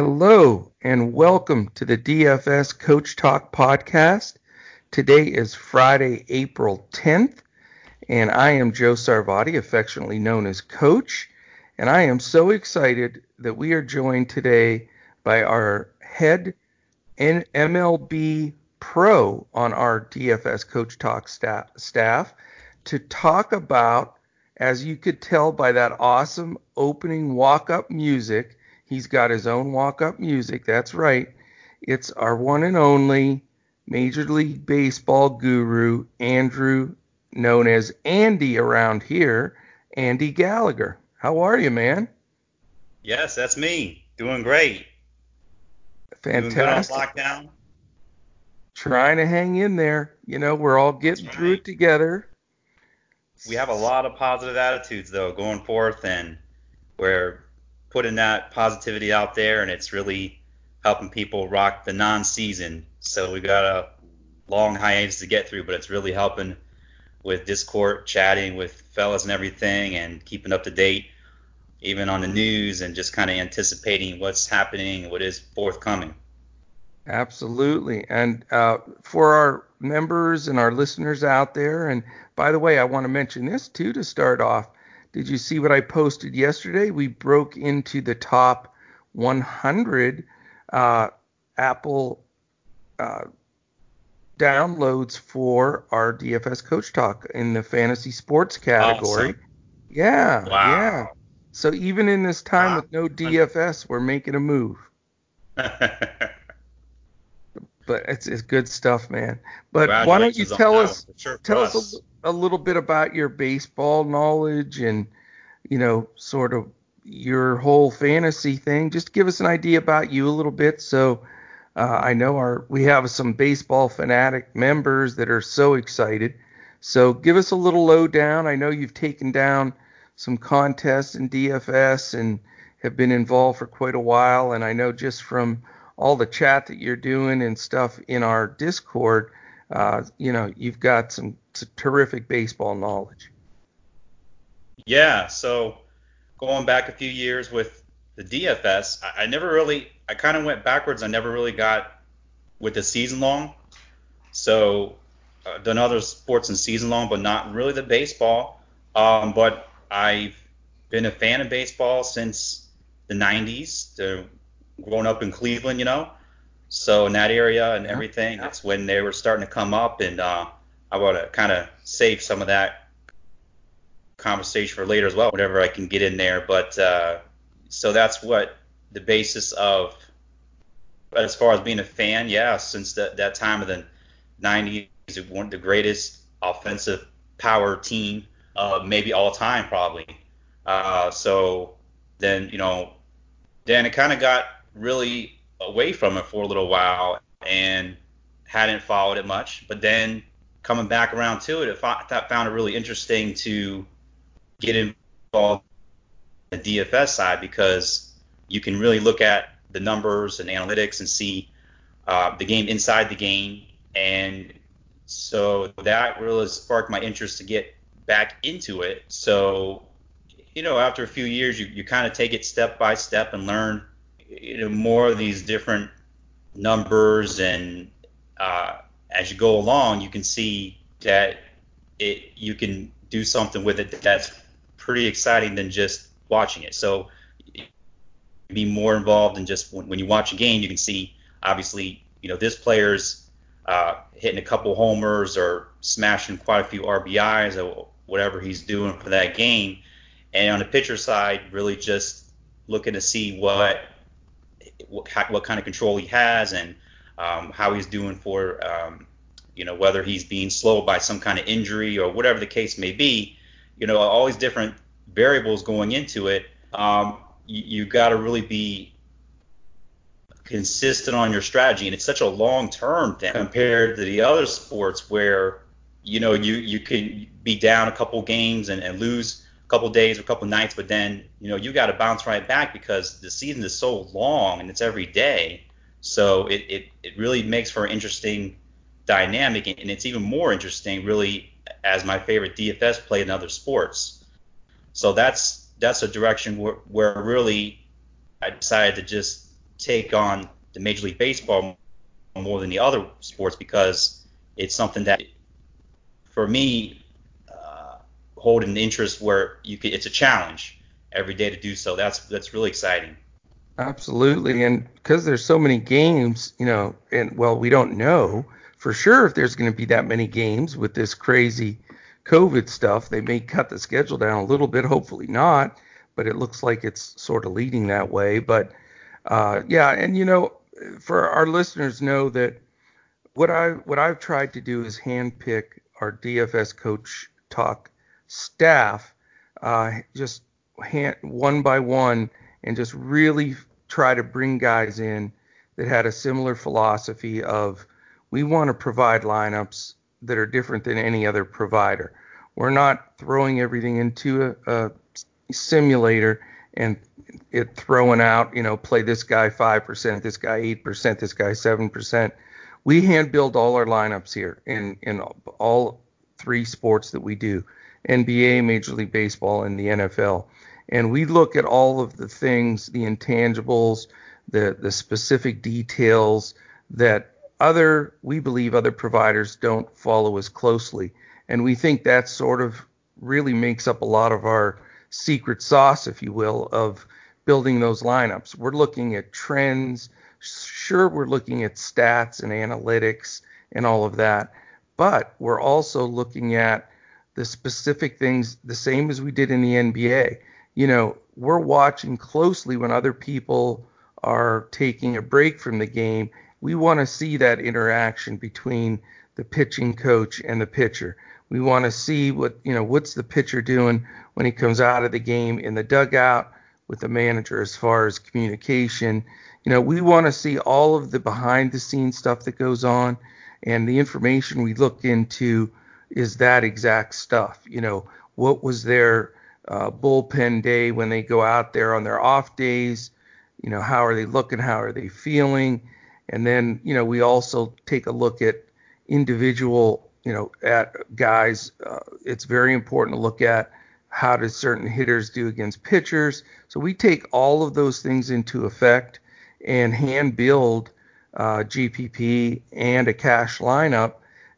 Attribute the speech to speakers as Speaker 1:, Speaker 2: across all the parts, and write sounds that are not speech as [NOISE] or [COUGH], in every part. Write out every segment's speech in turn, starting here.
Speaker 1: Hello and welcome to the DFS Coach Talk podcast. Today is Friday, April 10th, and I am Joe Sarvadi, affectionately known as Coach, and I am so excited that we are joined today by our head MLB pro on our DFS Coach Talk staff, to talk about, as you could tell by that awesome opening walk up music, He's got his own walk up music. That's right. It's our one and only Major League Baseball guru, Andrew, known as Andy around here, Andy Gallagher. How are you, man?
Speaker 2: Yes, that's me. Doing great.
Speaker 1: Fantastic.
Speaker 2: Doing lockdown.
Speaker 1: Trying to hang in there. You know, we're all getting right. through it together.
Speaker 2: We have a lot of positive attitudes though going forth and we're putting that positivity out there, and it's really helping people rock the non-season. So we've got a long hiatus to get through, but it's really helping with Discord, chatting with fellas and everything, and keeping up to date, even on the news, and just kind of anticipating what's happening what is forthcoming.
Speaker 1: Absolutely. And uh, for our members and our listeners out there, and by the way, I want to mention this too to start off. Did you see what I posted yesterday? We broke into the top 100 uh, Apple uh, downloads for our DFS Coach Talk in the fantasy sports category.
Speaker 2: Awesome.
Speaker 1: Yeah,
Speaker 2: wow.
Speaker 1: yeah. So even in this time wow. with no DFS, we're making a move. [LAUGHS] but it's, it's good stuff, man. But why don't you tell us tell
Speaker 2: us,
Speaker 1: us a, little bit about your baseball knowledge and you know sort of your whole fantasy thing. Just give us an idea about you a little bit. So uh, I know our we have some baseball fanatic members that are so excited. So give us a little lowdown. I know you've taken down some contests in DFS and have been involved for quite a while. And I know just from all the chat that you're doing and stuff in our Discord, uh, you know, you've got some terrific baseball knowledge.
Speaker 2: Yeah, so going back a few years with the DFS, I, I never really, I kind of went backwards. I never really got with the season long. So uh, done other sports and season long, but not really the baseball. Um, but I've been a fan of baseball since the 90s, the, growing up in Cleveland, you know. So in that area and everything, that's when they were starting to come up, and uh, I want to kind of save some of that conversation for later as well, whenever I can get in there. But uh, so that's what the basis of, as far as being a fan, yeah, since that, that time of the 90s, one of the greatest offensive power team, uh, maybe all time probably. Uh, so then, you know, then it kind of got really away from it for a little while and hadn't followed it much. But then coming back around to it, I found it really interesting to get involved in the DFS side because you can really look at the numbers and analytics and see uh, the game inside the game. And so that really sparked my interest to get back into it. So, you know, after a few years, you, you kind of take it step by step and learn, you know, more of these different numbers and uh, as you go along, you can see that it you can do something with it that's pretty exciting than just watching it. So be more involved in just when, when, you watch a game, you can see obviously you know this player's uh, hitting a couple homers or smashing quite a few RBIs or whatever he's doing for that game. And on the pitcher side, really just looking to see what what, what kind of control he has and um, how he's doing for, um, you know, whether he's being slowed by some kind of injury or whatever the case may be. You know, all these different variables going into it. Um, you, you got to really be consistent on your strategy, and it's such a long-term thing compared to the other sports where, you know, you you can be down a couple games and, and lose a couple days or a couple nights, but then you know you got to bounce right back because the season is so long and it's every day so it, it, it really makes for an interesting dynamic, and it's even more interesting, really, as my favorite DFS play in other sports. So that's that's a direction where, where really I decided to just
Speaker 3: take on the Major League Baseball more than the other sports because it's something that, for me, uh, hold an interest where you could, it's a challenge every day to do so. That's that's really exciting.
Speaker 1: Absolutely, and because there's so many games, you know, and well, we don't know for sure if there's going to be that many games with this crazy COVID stuff. They may cut the schedule down a little bit, hopefully not, but it looks like it's sort of leading that way. But uh, yeah, and you know, for our listeners know that what I what I've tried to do is handpick our DFS coach talk staff, uh, just hand, one by one, and just really try to bring guys in that had a similar philosophy of we want to provide lineups that are different than any other provider. We're not throwing everything into a, a simulator and it throwing out, you know, play this guy 5%, this guy 8%, this guy 7%. We hand build all our lineups here in, in all three sports that we do NBA, Major League Baseball, and the NFL and we look at all of the things, the intangibles, the the specific details that other we believe other providers don't follow as closely, and we think that sort of really makes up a lot of our secret sauce, if you will, of building those lineups. We're looking at trends. Sure, we're looking at stats and analytics and all of that, but we're also looking at the specific things the same as we did in the NBA you know, we're watching closely when other people are taking a break from the game. We want to see that interaction between the pitching coach and the pitcher. We want to see what, you know, what's the pitcher doing when he comes out of the game in the dugout with the manager as far as communication. You know, we want to see all of the behind the scenes stuff that goes on and the information we look into is that exact stuff. You know, what was their uh, bullpen day when they go out there on their off days. You know, how are they looking? How are they feeling? And then, you know, we also take a look at individual, you know, at guys. Uh, it's very important to look at how do certain hitters do against pitchers. So we take all of those things into effect and hand build uh, GPP and a cash lineup,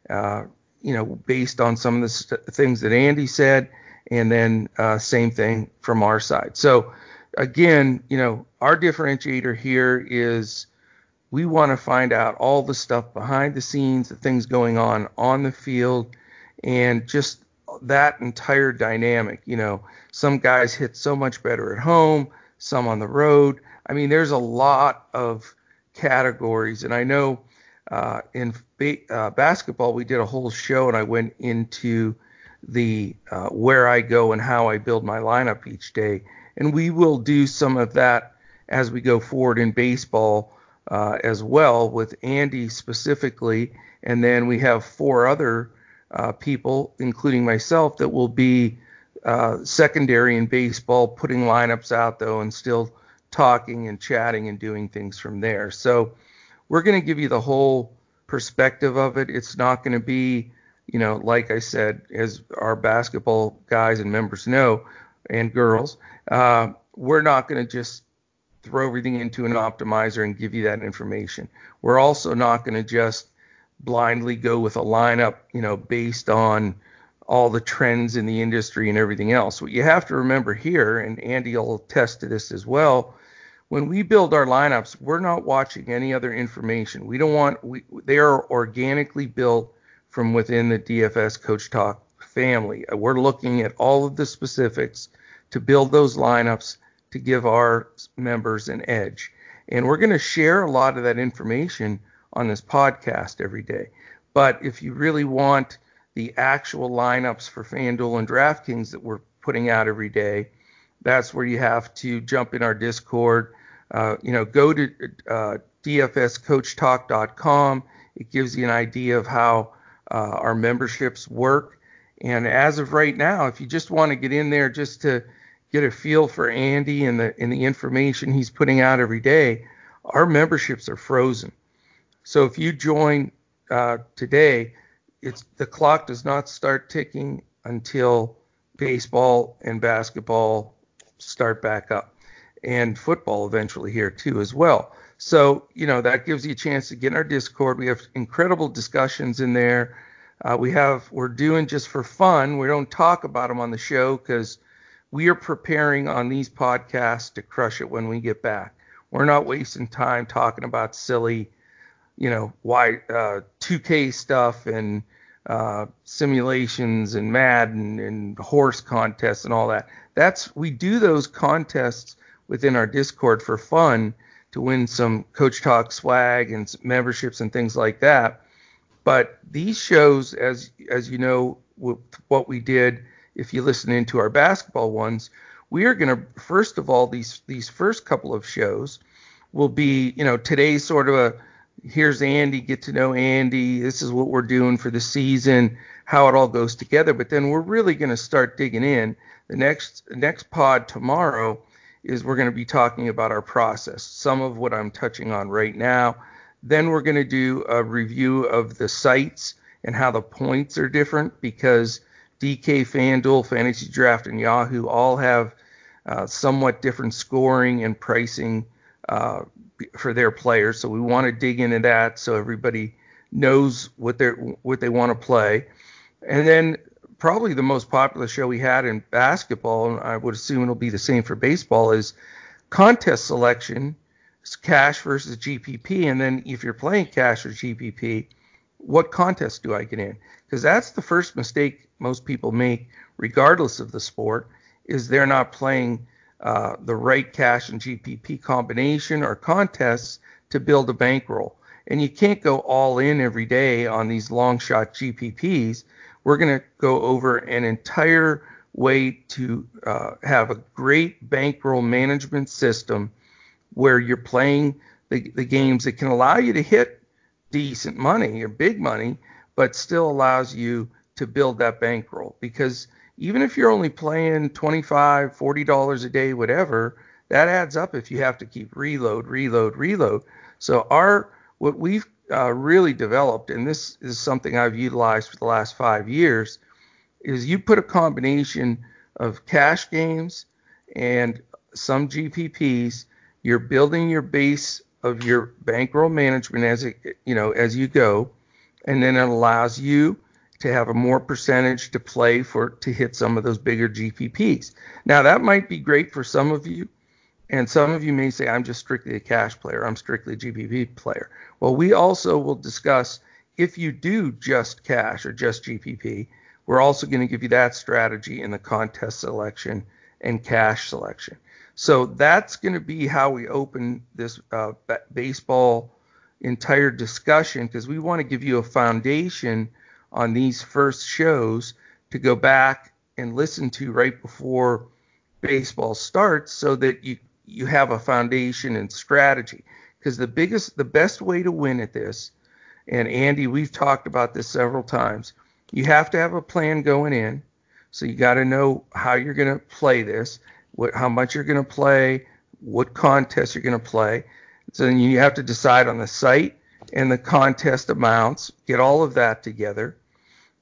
Speaker 1: uh, you know, based on some of the st- things that Andy said and then uh, same thing from our side. So again, you know, our differentiator here is we want to find out all the stuff behind the scenes, the things going on on the field, and just that entire dynamic. You know, some guys hit so much better at home, some on the road. I mean, there's a lot of categories, and I know uh, in ba- uh, basketball we did a whole show, and I went into the uh, where I go and how I build my lineup each day. And we will do some of that as we go forward in baseball uh, as well with Andy specifically. And then we have four other uh, people, including myself, that will be uh, secondary in baseball, putting lineups out though, and still talking and chatting and doing things from there. So we're going to give you the whole perspective of it. It's not going to be you know, like I said, as our basketball guys and members know, and girls, uh, we're not going to just throw everything into an optimizer and give you that information. We're also not going to just blindly go with a lineup, you know, based on all the trends in the industry and everything else. What you have to remember here, and Andy will attest to this as well, when we build our lineups, we're not watching any other information. We don't want we they are organically built from within the DFS Coach Talk family. We're looking at all of the specifics to build those lineups to give our members an edge. And we're going to share a lot of that information on this podcast every day. But if you really want the actual lineups for FanDuel and DraftKings that we're putting out every day, that's where you have to jump in our Discord. Uh, you know, go to uh, dfscoachtalk.com. It gives you an idea of how our memberships work. And as of right now, if you just want to get in there just to get a feel for Andy and the and the information he's putting out every day, our memberships are frozen. So if you join uh, today, it's the clock does not start ticking until baseball and basketball start back up, and football eventually here too as well. So, you know, that gives you a chance to get in our Discord. We have incredible discussions in there. Uh, we have, we're doing just for fun. We don't talk about them on the show because we are preparing on these podcasts to crush it when we get back. We're not wasting time talking about silly, you know, why uh, 2K stuff and uh, simulations and Madden and horse contests and all that. That's we do those contests within our Discord for fun to win some Coach Talk swag and memberships and things like that. But these shows, as as you know, what we did, if you listen into our basketball ones, we are going to first of all these these first couple of shows will be, you know, today's sort of a here's Andy, get to know Andy. This is what we're doing for the season, how it all goes together. But then we're really going to start digging in. The next next pod tomorrow is we're going to be talking about our process, some of what I'm touching on right now. Then we're going to do a review of the sites and how the points are different because DK, FanDuel, Fantasy Draft, and Yahoo all have uh, somewhat different scoring and pricing uh, for their players. So we want to dig into that so everybody knows what they what they want to play. And then probably the most popular show we had in basketball, and I would assume it'll be the same for baseball, is contest selection, cash versus GPP. And then if you're playing cash or GPP, what contest do I get in? Because that's the first mistake most people make, regardless of the sport, is they're not playing uh, the right cash and GPP combination or contests to build a bankroll. And you can't go all in every day on these long shot GPPs we're going to go over an entire way to uh, have a great bankroll management system where you're playing the, the games that can allow you to hit decent money or big money, but still allows you to build that bankroll. Because even if you're only playing 25 $40 a day, whatever, that adds up if you have to keep reload, reload, reload. So our what we've uh, really developed, and this is something I've utilized for the last five years, is you put a combination of cash games and some GPPs. You're building your base of your bankroll management as it, you know as you go, and then it allows you to have a more percentage to play for to hit some of those bigger GPPs. Now that might be great for some of you and some of you may say, I'm just strictly a cash player, I'm strictly a GPP player. Well, we also will discuss if you do just cash or just GPP, we're also going to give you that strategy in the contest selection and cash selection. So that's going to be how we open this uh, baseball entire discussion because we want to give you a foundation on these first shows to go back and listen to right before baseball starts so that you you have a foundation and strategy. Because the biggest, the best way to win at this, and Andy, we've talked about this several times, you have to have a plan going in. So you got to know how you're going to play this, what, how much you're going to play, what contest you're going to play. So then you have to decide on the site and the contest amounts, get all of that together.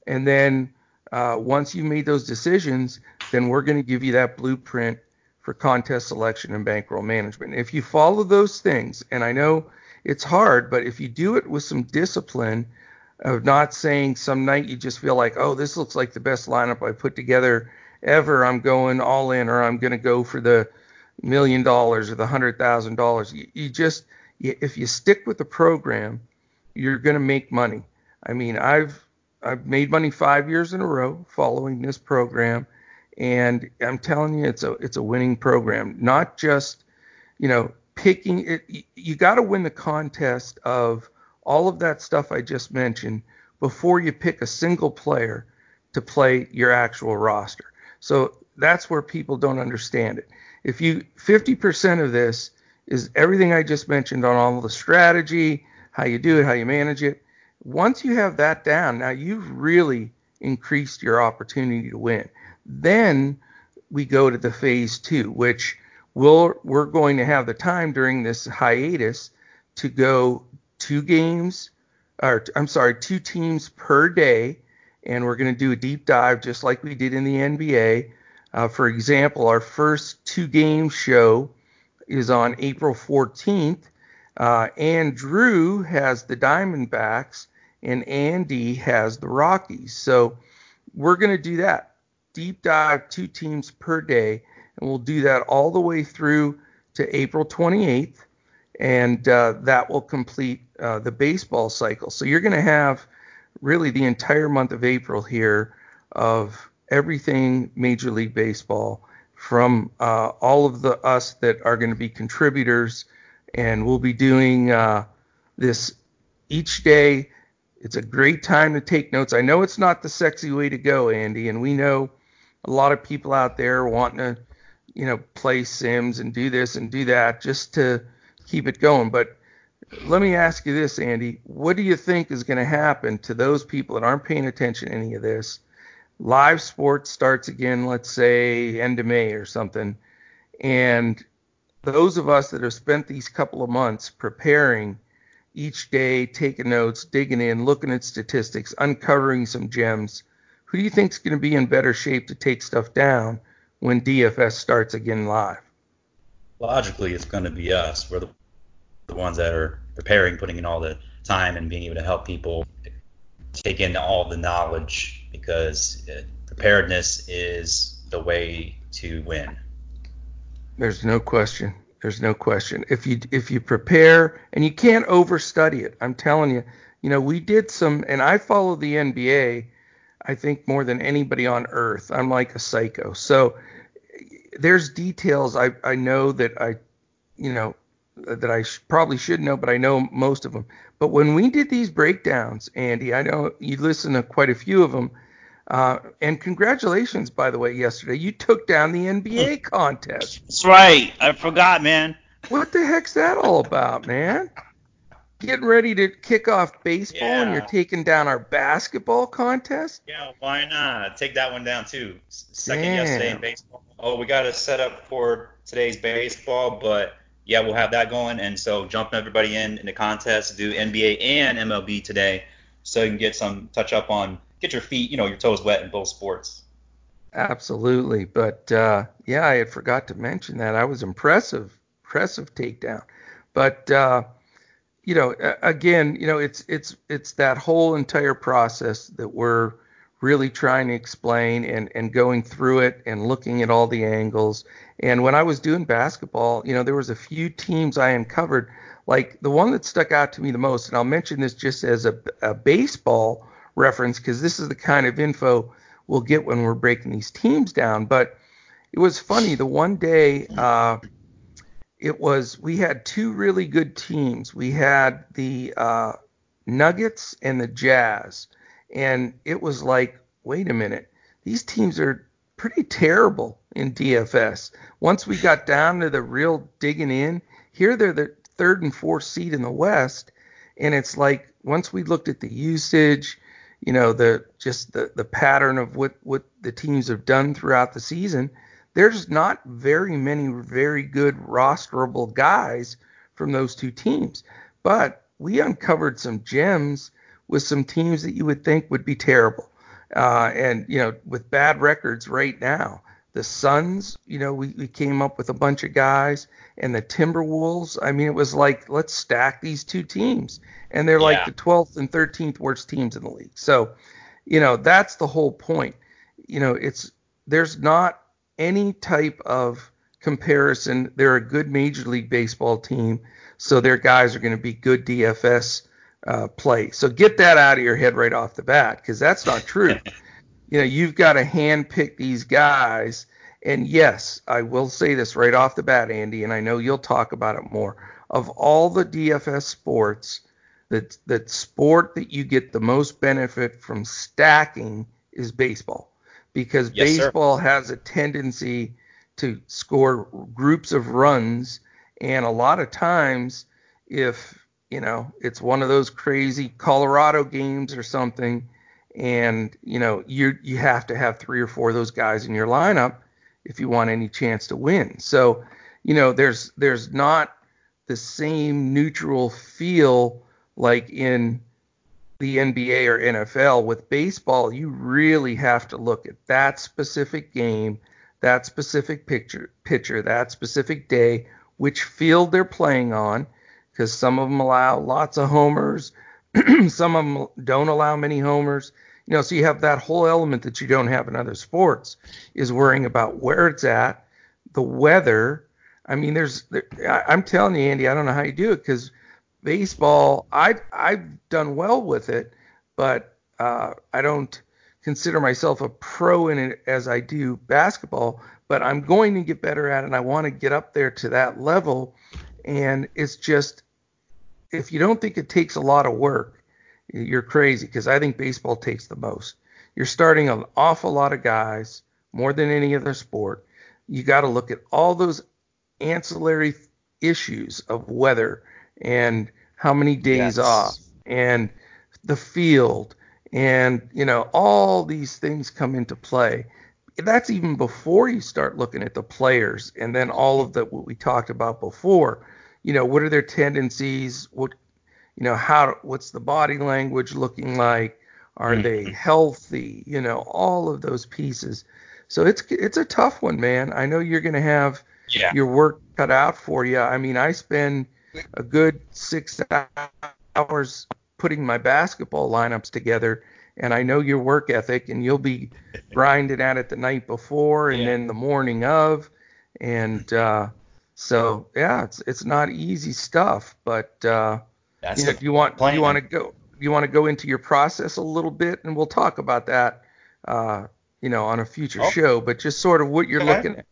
Speaker 1: And then uh, once you've made those decisions, then we're going to give you that blueprint for contest selection and bankroll management. If you follow those things, and I know it's hard, but if you do it with some discipline of not saying some night you just feel like, oh, this looks like the best lineup I put together ever, I'm going all in, or I'm going to go for the million dollars or the hundred thousand dollars. You just, if you stick with the program, you're going to make money. I mean, I've I've made money five years in a row following this program and I'm telling you, it's a it's a winning program. Not just, you know, picking it. You got to win the contest of all of that stuff I just mentioned before you pick a single player to play your actual roster. So that's where people don't understand it. If you 50% of this is everything I just mentioned on all the strategy, how you do it, how you manage it. Once you have that down, now you've really increased your opportunity to win. Then we go to the phase two, which we'll, we're going to have the time during this hiatus to go two games, or I'm sorry, two teams per day, and we're going to do a deep dive just like we did in the NBA. Uh, for example, our first two game show is on April 14th. Uh, and Drew has the Diamondbacks, and Andy has the Rockies. So we're going to do that. Deep dive two teams per day, and we'll do that all the way through to April 28th, and uh, that will complete uh, the baseball cycle. So you're going to have really the entire month of April here of everything Major League Baseball from uh, all of the us that are going to be contributors, and we'll be doing uh, this each day. It's a great time to take notes. I know it's not the sexy way to go, Andy, and we know a lot of people out there wanting to, you know, play Sims and do this and do that just to keep it going. But let me ask you this, Andy. What do you think is going to happen to those people that aren't paying attention to any of this? Live sports starts again, let's say end of May or something. And those of us that have spent these couple of months preparing each day, taking notes, digging in, looking at statistics, uncovering some gems, who do you think is going to be in better shape to take stuff down when DFS starts again live?
Speaker 3: Logically, it's going to be us. We're the the ones that are preparing, putting in all the time and being able to help people take in all the knowledge because uh, preparedness is the way to win.
Speaker 1: There's no question. There's no question. If you if you prepare and you can't overstudy it, I'm telling you. You know, we did some, and I follow the NBA. I think more than anybody on earth. I'm like a psycho. So there's details I I know that I, you know, that I sh- probably should know, but I know most of them. But when we did these breakdowns, Andy, I know you listened to quite a few of them. Uh, and congratulations, by the way, yesterday you took down the NBA [LAUGHS] contest.
Speaker 2: That's right. I forgot, man.
Speaker 1: What the heck's that all about, man? Getting ready to kick off baseball, yeah. and you're taking down our basketball contest?
Speaker 3: Yeah, why not? Take that one down too. Second Damn. yesterday in baseball. Oh, we got to set up for today's baseball, but yeah, we'll have that going. And so jumping everybody in in the contest, to do NBA and MLB today, so you can get some touch up on, get your feet, you know, your toes wet in both sports.
Speaker 1: Absolutely, but uh, yeah, I had forgot to mention that. I was impressive, impressive takedown. But uh, you know, again, you know, it's it's it's that whole entire process that we're really trying to explain and, and going through it and looking at all the angles. And when I was doing basketball, you know, there was a few teams I uncovered, like the one that stuck out to me the most, and I'll mention this just as a, a baseball reference because this is the kind of info we'll get when we're breaking these teams down. But it was funny. The one day, uh, it was we had two really good teams. We had the uh, Nuggets and the Jazz and it was like, wait a minute, these teams are pretty terrible in DFS. Once we got down to the real digging in, here they're the third and fourth seed in the West, and it's like once we looked at the usage, you know, the just the the pattern of what what the teams have done throughout the season, there's not very many very good rosterable guys from those two teams. But we uncovered some gems with some teams that you would think would be terrible. Uh, and, you know, with bad records right now. The Suns, you know, we, we came up with a bunch of guys, and the Timberwolves. I mean, it was like, let's stack these two teams. And they're yeah. like the 12th and 13th worst teams in the league. So, you know, that's the whole point. You know, it's there's not any type of comparison. They're a good Major League Baseball team, so their guys are going to be good DFS uh, play. So get that out of your head right off the bat because that's not true. [LAUGHS] you know, you've got to handpick these guys. And yes, I will say this right off the bat, Andy, and I know you'll talk about it more. Of all the DFS sports, that that sport that you get the most benefit from stacking is baseball, because yes, baseball sir. has a tendency to score groups of runs, and a lot of times, if you know, it's one of those crazy Colorado games or something, and you know, you you have to have three or four of those guys in your lineup if you want any chance to win. So, you know, there's there's not the same neutral feel like in the NBA or NFL. With baseball, you really have to look at that specific game, that specific picture, pitcher, that specific day, which field they're playing on because some of them allow lots of homers, [CLEARS THROAT] some of them don't allow many homers. You know, so you have that whole element that you don't have in other sports is worrying about where it's at, the weather. I mean, there's, there, I, I'm telling you, Andy, I don't know how you do it because baseball, I I've done well with it, but uh, I don't consider myself a pro in it as I do basketball. But I'm going to get better at it, and I want to get up there to that level. And it's just, if you don't think it takes a lot of work, you're crazy because I think baseball takes the most. You're starting an awful lot of guys, more than any other sport. You got to look at all those ancillary issues of weather and how many days yes. off and the field and you know all these things come into play. That's even before you start looking at the players and then all of the what we talked about before. You know what are their tendencies? What you know how what's the body language looking like? Are mm-hmm. they healthy? You know all of those pieces. So it's it's a tough one man. I know you're going to have yeah. your work cut out for you i mean i spend a good six hours putting my basketball lineups together. And I know your work ethic, and you'll be grinding at it the night before and yeah. then the morning of. And uh, so, yeah, it's it's not easy stuff. But uh, you know, do you want you want to go you want to go into your process a little bit, and we'll talk about that, uh, you know, on a future oh. show. But just sort of what you're okay. looking at.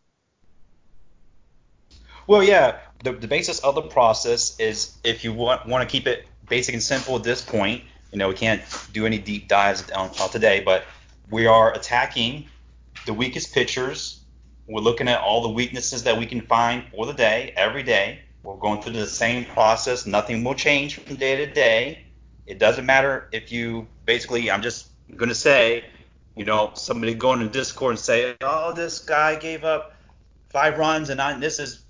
Speaker 2: Well, yeah, the, the basis of the process is if you want, want to keep it basic and simple at this point, you know, we can't do any deep dives on, on today, but we are attacking the weakest pitchers. We're looking at all the weaknesses that we can find for the day, every day. We're going through the same process. Nothing will change from day to day. It doesn't matter if you basically, I'm just going to say, you know, somebody going to Discord and say, oh, this guy gave up five runs and I, this is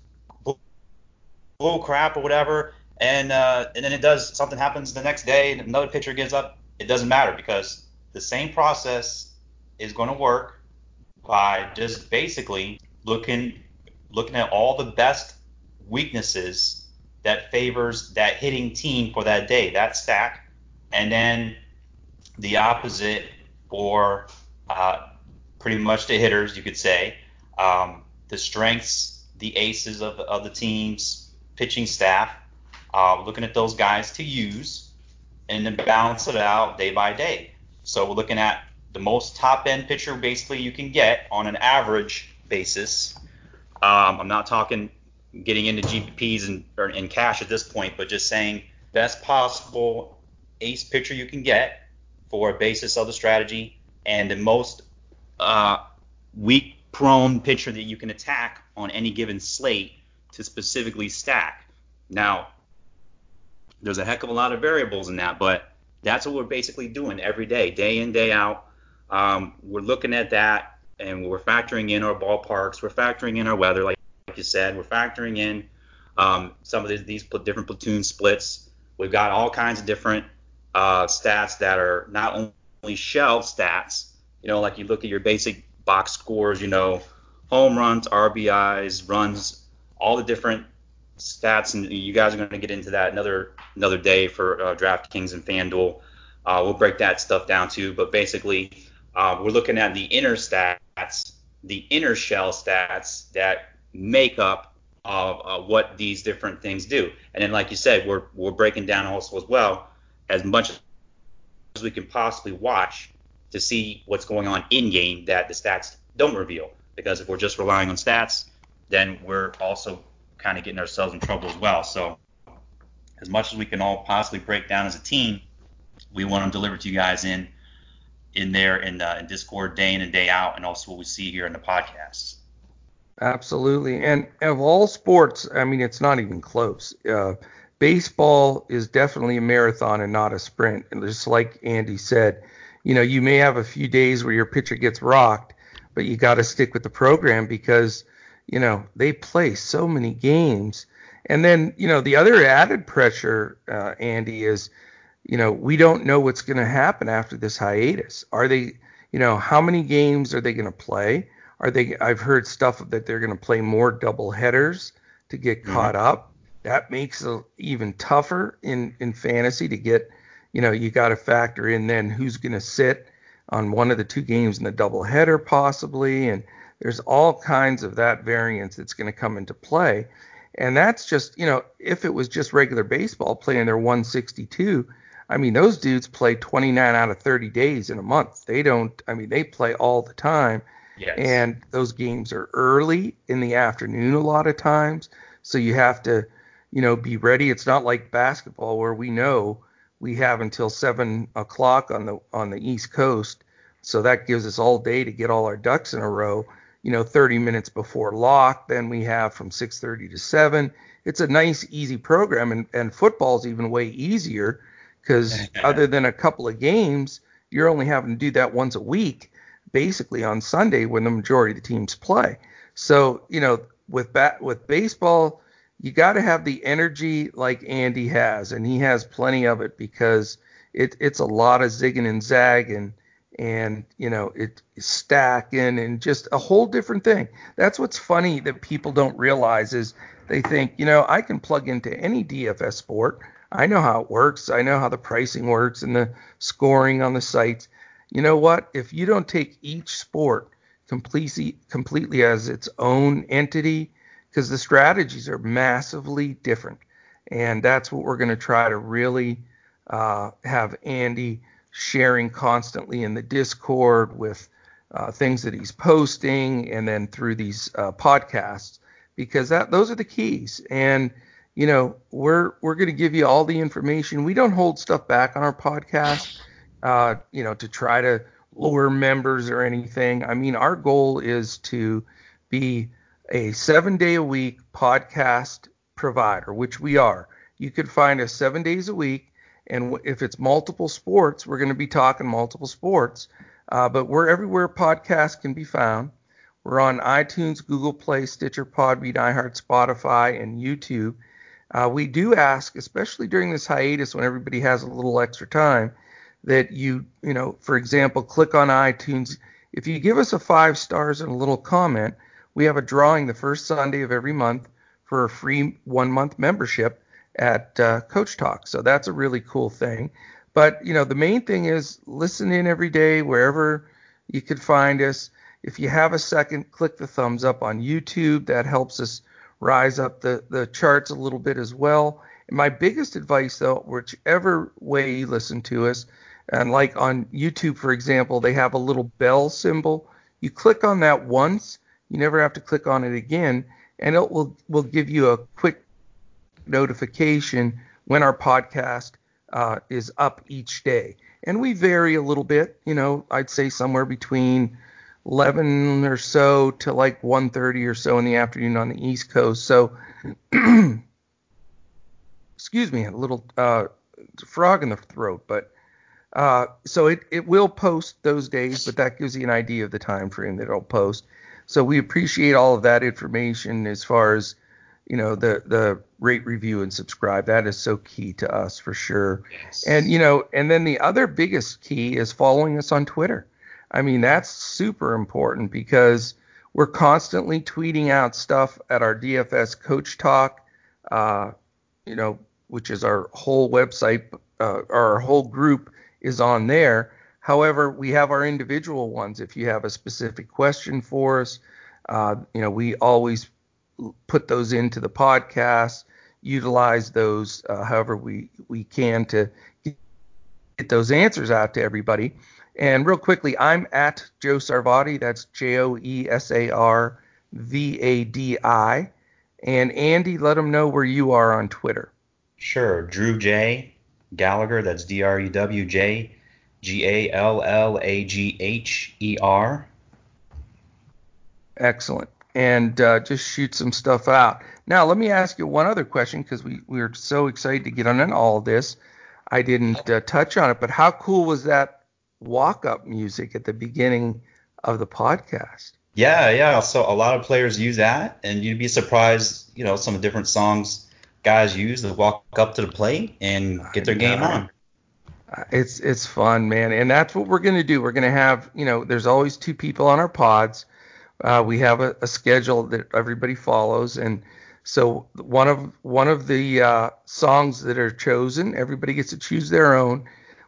Speaker 2: bull crap or whatever, and uh, and then it does something happens the next day and another pitcher gives up. It doesn't matter because the same process is going to work by just basically looking looking at all the best weaknesses that favors that hitting team for that day, that stack, and then the opposite for uh, pretty much the hitters, you could say, um, the strengths, the aces of, of the teams, pitching staff, uh, looking at those guys to use, and then balance it out day by day. So we're looking at the most top end pitcher basically you can get on an average basis. Um, I'm not talking getting into GPPs and, or, cash at this point, but just saying best possible ace pitcher you can get for a basis of the strategy and the most uh, weak prone pitcher that you can attack on any given slate to specifically stack. Now, there's a heck of a lot of variables in that, but that's what we're basically doing every day, day in, day out. Um, we're looking at that and we're factoring in our ballparks, we're factoring in our weather, like, like you said, we're factoring in um, some of these, these, different platoon splits. We've got all kinds of different uh, stats that are not only shell stats, you know, like you look at your basic box scores, you know, home runs, RBIs, runs, all the different stats, and you guys are going to get into that another another day for uh, DraftKings and FanDuel. Uh, we'll break that stuff down too, but basically, uh, we're looking at the inner stats, the inner shell stats that make up uh, what these different things do. And then, like you said, we're we're breaking down also as well as much as we can possibly watch to see what's going on in game that the stats don't reveal. Because if we're just relying on stats, then we're also kind of getting ourselves in trouble as well. So as much as we can all possibly break down as a team, we want to deliver to you guys in in there in, uh, in Discord day in and day out, and also what we see here in the podcast.
Speaker 1: Absolutely, and of all sports, I mean, it's not even close. Uh, baseball is definitely a marathon and not a sprint. And just like Andy said, you know, you may have a few days where your pitcher gets rocked, but you got to stick with the program because you know, they play so many games. And then, you know, the other added pressure, uh, Andy, is, you know, we don't know what's going to happen after this hiatus. Are they, you know, how many games are they going to play? Are they? I've heard stuff that they're going to play more double headers to get mm-hmm. caught up. that makes it even tougher in in fantasy to get. You know, you got to factor in then who's going to sit on one of the two games in the double header possibly, and there's all kinds of that variance that's going to come into play. And that's just, you know, if it was just regular baseball playing their 162, I mean, those dudes play 29 out of 30 days in a month. They don't, I mean, they play all the time.
Speaker 3: Yes.
Speaker 1: And those games are early in the afternoon a lot of times. So you have to, you know, be ready. It's not like basketball where we know we have until seven o'clock on the on the East Coast. So that gives us all day to get all our ducks in a row. You know, 30 minutes before lock. Then we have from 6:30 to 7. It's a nice, easy program, and and football's even way easier because [LAUGHS] other than a couple of games, you're only having to do that once a week, basically on Sunday when the majority of the teams play. So you know, with bat with baseball, you got to have the energy like Andy has, and he has plenty of it because it, it's a lot of zigging and zagging, and you know it's stacking and just a whole different thing. That's what's funny that people don't realize is they think you know I can plug into any DFS sport. I know how it works. I know how the pricing works and the scoring on the sites. You know what? If you don't take each sport completely completely as its own entity because the strategies are massively different and that's what we're going to try to really uh, have Andy sharing constantly in the Discord with uh, things that he's posting and then through these uh, podcasts because that those are the keys and you know we're we're going to give you all the information we don't hold stuff back on our podcast uh, you know to try to lure members or anything. I mean, our goal is to be a seven day a week podcast provider, which we are. You could find us seven days a week. And if it's multiple sports, we're going to be talking multiple sports. Uh, but we're everywhere podcasts can be found. We're on iTunes, Google Play, Stitcher, Podbean, iHeart, Spotify, and YouTube. Uh, we do ask, especially during this hiatus when everybody has a little extra time, that you, you know, for example, click on iTunes. If you give us a five stars and a little comment, we have a drawing the first Sunday of every month for a free one month membership at uh, Coach Talk. So that's a really cool thing. But you know, the main thing is listen in every day wherever you could find us. If you have a second, click the thumbs up on YouTube. That helps us rise up the, the charts a little bit as well. And my biggest advice, though, whichever way you listen to us, and like on YouTube, for example, they have a little bell symbol. You click on that once, you never have to click on it again, and it will will give you a quick notification when our podcast uh, is up each day. And we vary a little bit, you know, I'd say somewhere between 11 or so to like 1:30 or so in the afternoon on the East Coast. So, [CLEARS THROAT] excuse me, a little uh, frog in the throat, but uh, so it, it will post those days, but that gives you an idea of the time frame that it'll post. So we appreciate all of that information as far as you know the the rate review and subscribe. That is so key to us for sure.
Speaker 3: Yes.
Speaker 1: And you know, and then the other biggest key is following us on Twitter. I mean, that's super important because we're constantly tweeting out stuff at our DFS Coach Talk, uh, you know, which is our whole website, uh, our whole group is on there. However, we have our individual ones. If you have a specific question for us, uh, you know, we always put those into the podcast, utilize those uh, however we, we can to get those answers out to everybody. And real quickly, I'm at Joe Sarvadi. That's J O E S A R V A D I. And Andy, let them know where you are on Twitter.
Speaker 2: Sure. Drew J. Gallagher. That's D R E W J G A L L A G H E R.
Speaker 1: Excellent. And uh, just shoot some stuff out. Now, let me ask you one other question because we, we were so excited to get on all of this. I didn't uh, touch on it, but how cool was that walk up music at the beginning of the podcast?
Speaker 2: Yeah, yeah. So a lot of players use that, and you'd be surprised, you know, some of the different songs guys use to walk up to the plate and get their game on.
Speaker 1: It's it's fun, man, and that's what we're gonna do. We're gonna have, you know, there's always two people on our pods. Uh, we have a, a schedule that everybody follows, and So one of one of the uh, songs that are chosen, everybody gets to choose their own,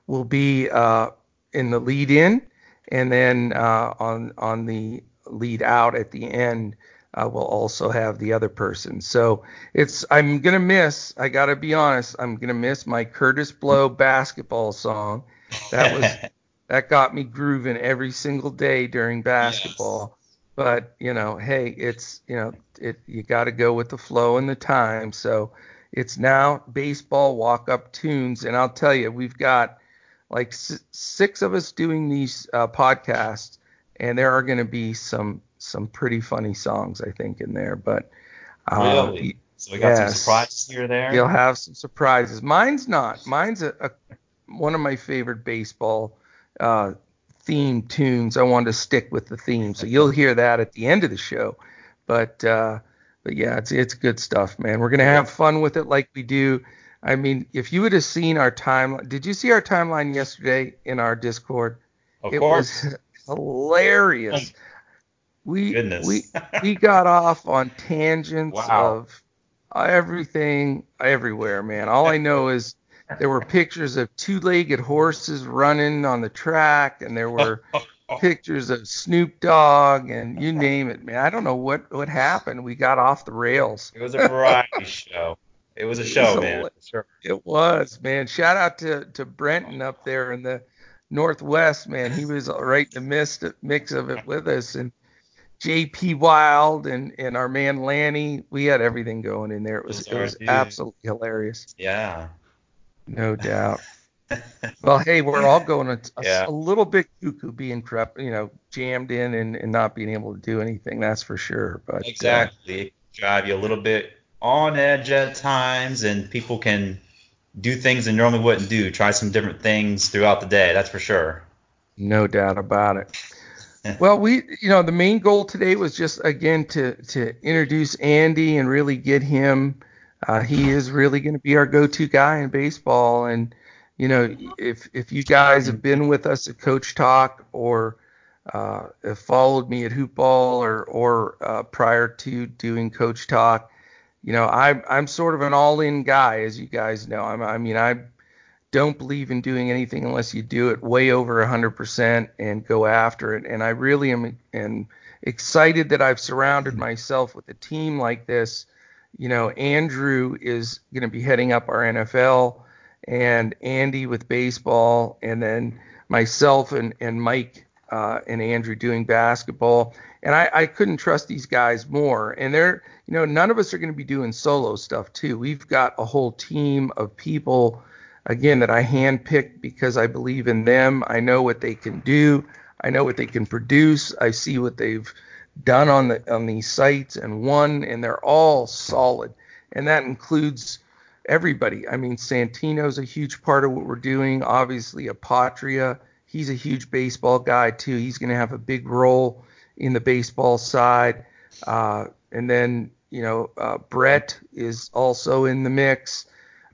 Speaker 1: will be uh, in the lead in, and then uh, on on the lead out at the end, uh, we'll also have the other person. So it's I'm gonna miss. I gotta be honest. I'm gonna miss my Kurtis Blow basketball song. That was [LAUGHS] that got me grooving every single day during basketball. But you know, hey, it's you know, it you got to go with the flow and the time. So it's now baseball walk up tunes, and I'll tell you, we've got like six of us doing these uh, podcasts, and there are going to be some some pretty funny songs, I think, in there. But
Speaker 2: uh, really, so we got yes, some surprises here there.
Speaker 1: You'll have some surprises. Mine's not. Mine's a, a one of my favorite baseball uh, theme tunes. I wanted to stick with the theme, so you'll hear that at the end of the show. But uh, but yeah, it's it's good stuff, man. We're gonna have fun with it like we do. I mean, if you would have seen our timeline, did you see our timeline yesterday in our Discord?
Speaker 2: Of
Speaker 1: it
Speaker 2: course.
Speaker 1: was hilarious. We Goodness. we we got off on tangents wow. of everything everywhere, man. All I know is there were pictures of two-legged horses running on the track, and there were [LAUGHS] pictures of Snoop Dogg, and you name it, man. I don't know what what happened. We got off the rails.
Speaker 2: It was a variety show. It was a show, was man.
Speaker 1: sure. It was, man. Shout out to to Brenton up there in the Northwest, man. He was right in the mix mix of it with us, and JP Wild and and our man Lanny. We had everything going in there. It was it was absolutely hilarious.
Speaker 2: Yeah.
Speaker 1: No doubt. [LAUGHS] well, hey, we're all going a, a, yeah. a little bit cuckoo being crap, you know, jammed in and, and not being able to do anything. That's for sure. But
Speaker 2: uh, exactly, uh, drive you a little bit on edge at times, and people can do things they normally wouldn't do. Try some different things throughout the day. That's for sure.
Speaker 1: No doubt about it. well, we, you know, the main goal today was just again to to introduce Andy and really get him uh, he is really going to be our go-to guy in baseball. And you know, if if you guys have been with us at Coach Talk or uh, have followed me at Hoopball or or uh, prior to doing Coach Talk, you know, I'm I'm sort of an all-in guy, as you guys know. I'm, I mean, I don't believe in doing anything unless you do it way over 100% and go after it. And I really am, am excited that I've surrounded myself with a team like this you know, Andrew is going to be heading up our NFL, and Andy with baseball, and then myself and, and Mike uh, and Andrew doing basketball. And I, I couldn't trust these guys more. And they're, you know, none of us are going to be doing solo stuff too. We've got a whole team of people, again, that I handpicked because I believe in them. I know what they can do. I know what they can produce. I see what they've done on the on these sites and won, and they're all solid, and that includes everybody. I mean, Santino's a huge part of what we're doing. Obviously, Apotria, he's a huge baseball guy too. He's going to have a big role in the baseball side, uh, and then you know uh, Brett is also in the mix.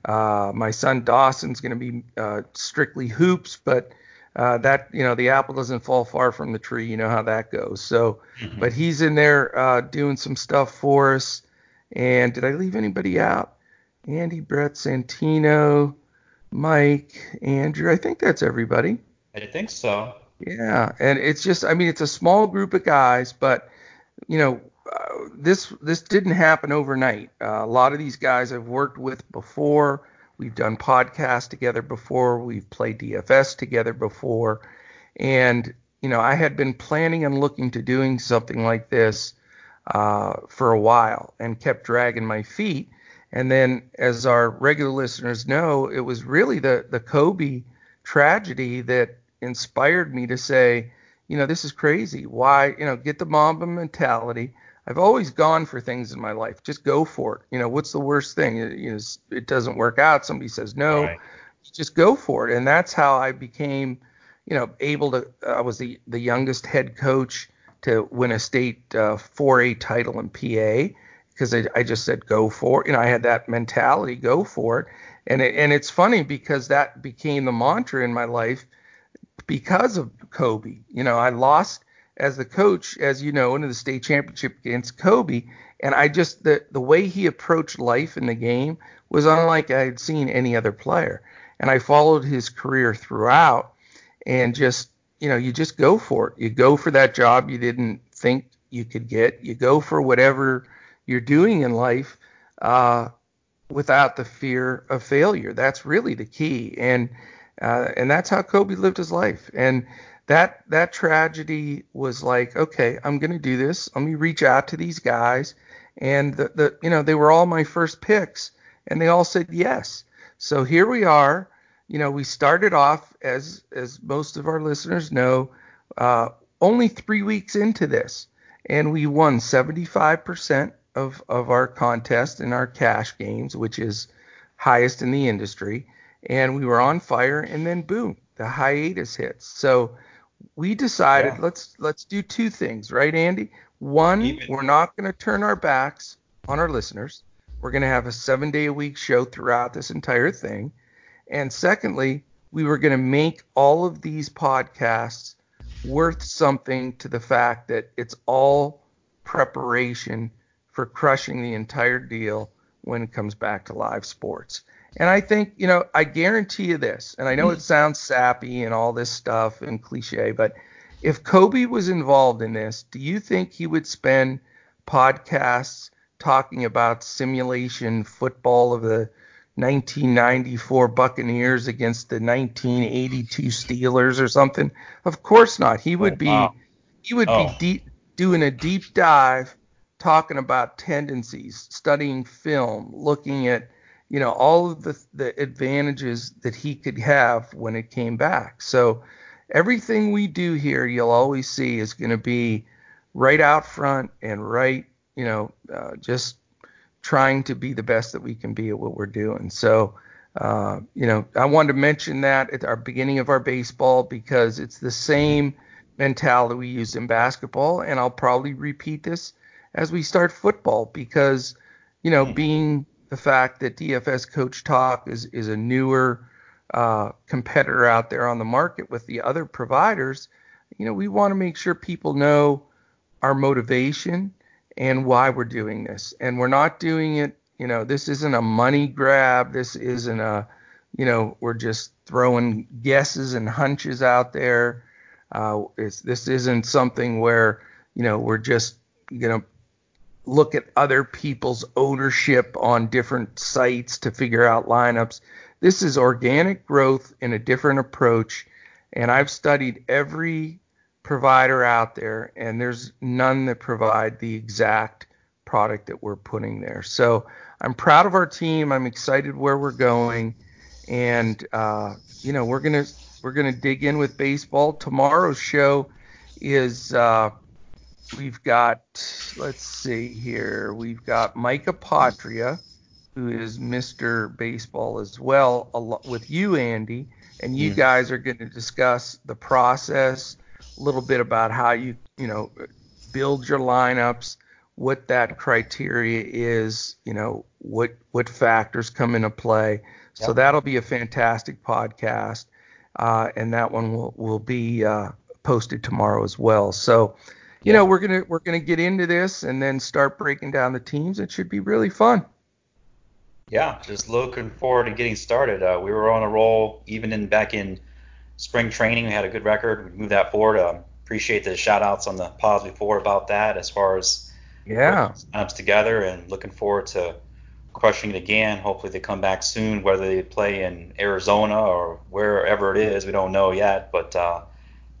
Speaker 1: Uh, my son Dawson's going to be uh, strictly hoops, but uh, that you know the apple doesn't fall far from the tree. You know how that goes. So, mm-hmm. but he's in there uh, doing some stuff for us. And did I leave anybody out? Andy, Brett, Santino, Mike, Andrew. I think that's everybody.
Speaker 2: I think so.
Speaker 1: Yeah, and it's just I mean it's a small group of guys, but you know uh, this this didn't happen overnight. Uh, a lot of these guys I've worked with before. We've done podcasts together before. We've played DFS together before. And, you know, I had been planning and looking to doing something like this uh, for a while and kept dragging my feet. And then, as our regular listeners know, it was really the, the Kobe tragedy that inspired me to say, you know, this is crazy. Why, you know, get the Mamba mentality I've always gone for things in my life. Just go for it. You know, what's the worst thing? It, you know, it doesn't work out. Somebody says no. Right. Just go for it. And that's how I became, you know, able to. I was the the youngest head coach to win a state uh, 4A title in PA because I, I just said go for it. You know, I had that mentality, go for it. And it, and it's funny because that became the mantra in my life because of Kobe. You know, I lost as the coach, as you know, into the state championship against Kobe. And I just the the way he approached life in the game was unlike I had seen any other player. And I followed his career throughout, and just you know you just go for it. You go for that job you didn't think you could get. You go for whatever you're doing in life. Uh, without the fear of failure. That's really the key, and uh, and that's how Kobe lived his life. And that that tragedy was like, okay, I'm gonna do this. Let me reach out to these guys, and the, the you know they were all my first picks, and they all said yes. So here we are. You know, we started off as as most of our listeners know, uh, only three weeks into this, and we won 75% of of our contest in our cash games, which is highest in the industry. And we were on fire, and then boom, the hiatus hits. So we decided yeah. let's let's do two things, right, Andy? One, Even. we're not going to turn our backs on our listeners. We're going to have a seven day a week show throughout this entire thing. And secondly, we were going to make all of these podcasts worth something to the fact that it's all preparation for crushing the entire deal when it comes back to live sports. And I think, you know, I guarantee you this, and I know it mm. sounds sappy and all this stuff and cliche, but if Kobe was involved in this, do you think he would spend podcasts talking about simulation football of the 1994 Buccaneers against the 1982 Steelers or something? Of course not. He would oh, be wow. he would oh. be deep, doing a deep dive talking about tendencies, studying film, looking at you know all of the the advantages that he could have when it came back. So everything we do here, you'll always see is going to be right out front and right, you know, uh, just trying to be the best that we can be at what we're doing. So. Uh, you know, I wanted to mention that at our beginning of our baseball because it's the same mentality we use in basketball, and I'll probably repeat this as we start football because, you know, mm. being the fact that DFS Coach Talk is, is a newer uh, competitor out there on the market with the other providers, you know, we want to make sure people know our motivation and why we're doing this. And we're not doing it, you know, this isn't a money grab. This isn't a, you know, we're just throwing guesses and hunches out there. Uh, this isn't something where, you know, we're just, you know, look at other people's ownership on different sites to figure out lineups. This is organic growth in a different approach. And I've studied every provider out there, and there's none that provide the exact product that we're putting there. So I'm proud of our team. I'm excited where we're going, and uh, you know we're gonna we're gonna dig in with baseball. Tomorrow's show is uh, We've got, let's see here, we've got Mike Apotria, who is Mr. Baseball as well, with you, Andy, and you yeah. guys are going to discuss the process, a little bit about how you, you know, build your lineups, what that criteria is, you know, what what factors come into play. Yep. So that'll be a fantastic podcast, uh, and that one will will be uh, posted tomorrow as well. So you know, we're gonna we're gonna get into this and then start breaking down the teams. It should be really fun.
Speaker 2: Yeah, just looking forward to getting started. Uh, we were on a roll even in back in spring training. We had a good record. We moved that forward. Uh, appreciate the shout outs on the pause before about that as far as
Speaker 1: yeah
Speaker 2: signups together and looking forward to crushing it again. Hopefully they come back soon, whether they play in Arizona or wherever it is. We don't know yet, but uh,